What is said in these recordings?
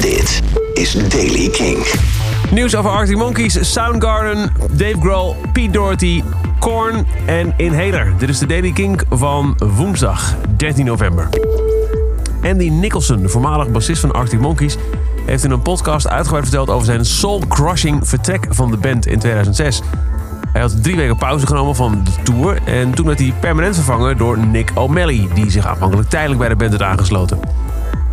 Dit is Daily King. Nieuws over Arctic Monkeys, Soundgarden, Dave Grohl, Pete Doherty, Korn en Inhaler. Dit is de Daily King van woensdag 13 november. Andy Nicholson, de voormalig bassist van Arctic Monkeys, heeft in een podcast uitgebreid verteld over zijn soul-crushing vertrek van de band in 2006. Hij had drie weken pauze genomen van de tour en toen werd hij permanent vervangen door Nick O'Malley, die zich aanvankelijk tijdelijk bij de band had aangesloten.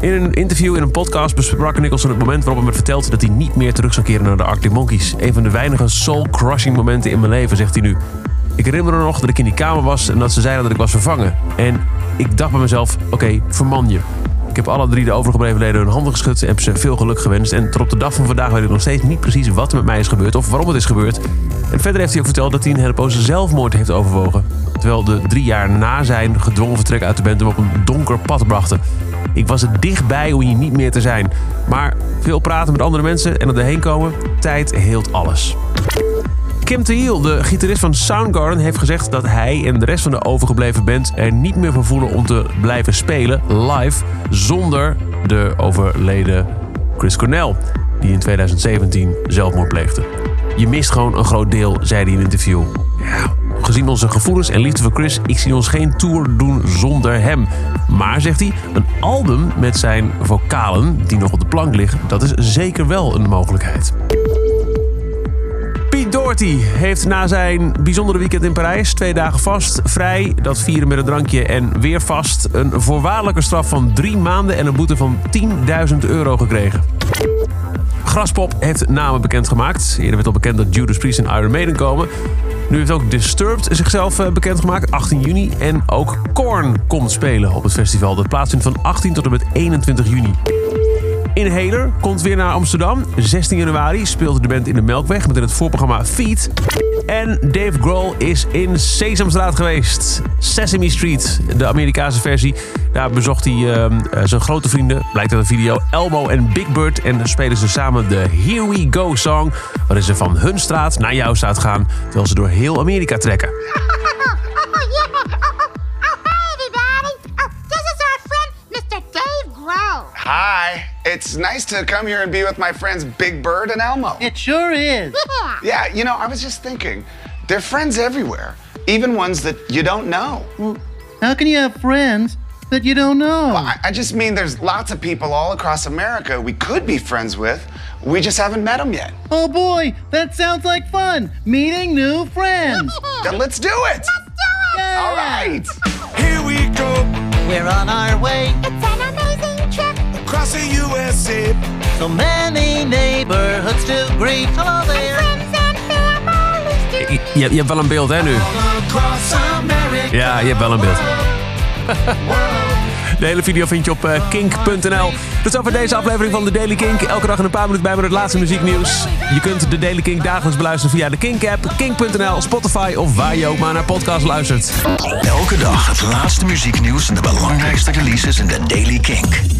In een interview in een podcast besprak Nicholson het moment waarop hem werd verteld dat hij niet meer terug zou keren naar de Arctic Monkeys. Een van de weinige soul-crushing momenten in mijn leven, zegt hij nu. Ik herinner me nog dat ik in die kamer was en dat ze zeiden dat ik was vervangen. En ik dacht bij mezelf, oké, verman je. Ik heb alle drie de overgebleven leden hun handen geschud en heb ze veel geluk gewenst. En tot op de dag van vandaag weet ik nog steeds niet precies wat er met mij is gebeurd of waarom het is gebeurd. En verder heeft hij ook verteld dat hij een hele poos zelfmoord heeft overwogen. Terwijl de drie jaar na zijn gedwongen vertrek uit de band hem op een donker pad brachten. Ik was er dichtbij om hier niet meer te zijn. Maar veel praten met andere mensen en er heen komen, tijd heelt alles. Kim Thiel, de gitarist van Soundgarden, heeft gezegd dat hij en de rest van de overgebleven band er niet meer van voelen om te blijven spelen live zonder de overleden Chris Cornell, die in 2017 zelfmoord pleegde. Je mist gewoon een groot deel, zei hij in een interview. Ja, gezien onze gevoelens en liefde voor Chris, ik zie ons geen tour doen zonder hem. Maar, zegt hij, een album met zijn vocalen, die nog op de plank liggen, dat is zeker wel een mogelijkheid. Pete Doherty heeft na zijn bijzondere weekend in Parijs, twee dagen vast, vrij, dat vieren met een drankje en weer vast, een voorwaardelijke straf van drie maanden en een boete van 10.000 euro gekregen. Graspop heeft namen bekendgemaakt. Eerder werd al bekend dat Judas Priest en Iron Maiden komen. Nu heeft ook Disturbed zichzelf eh, bekendgemaakt, 18 juni. En ook Korn komt spelen op het festival. Dat plaatsvindt van 18 tot en met 21 juni. Inhaler komt weer naar Amsterdam. 16 januari speelt de band in de Melkweg met in het voorprogramma Feet. En Dave Grohl is in Sesamstraat geweest. Sesame Street, de Amerikaanse versie. Daar bezocht hij uh, zijn grote vrienden, blijkt uit een video, Elmo en Big Bird. En spelen ze samen de Here We Go song. Waarin ze van hun straat naar jouw straat gaan, terwijl ze door heel Amerika trekken. It's nice to come here and be with my friends Big Bird and Elmo. It sure is. Yeah, you know, I was just thinking, they're friends everywhere, even ones that you don't know. Well, how can you have friends that you don't know? I, I just mean there's lots of people all across America we could be friends with. We just haven't met them yet. Oh boy, that sounds like fun. Meeting new friends. Then let's do it. Yeah. All right. Here we go, We're on our way. Across the USA. So many neighborhoods to greet. Hello there. Je, je hebt wel een beeld, hè, nu? Across America. Ja, je hebt wel een beeld. De hele video vind je op eh, kink.nl. Tot zover deze aflevering van de Daily Kink. Elke dag in een paar minuten bij met het laatste muzieknieuws. Je kunt de Daily Kink dagelijks beluisteren via de Kink-app, kink.nl, Spotify of waar je ook maar naar podcast luistert. Elke dag het laatste muzieknieuws en de belangrijkste releases in de Daily Kink.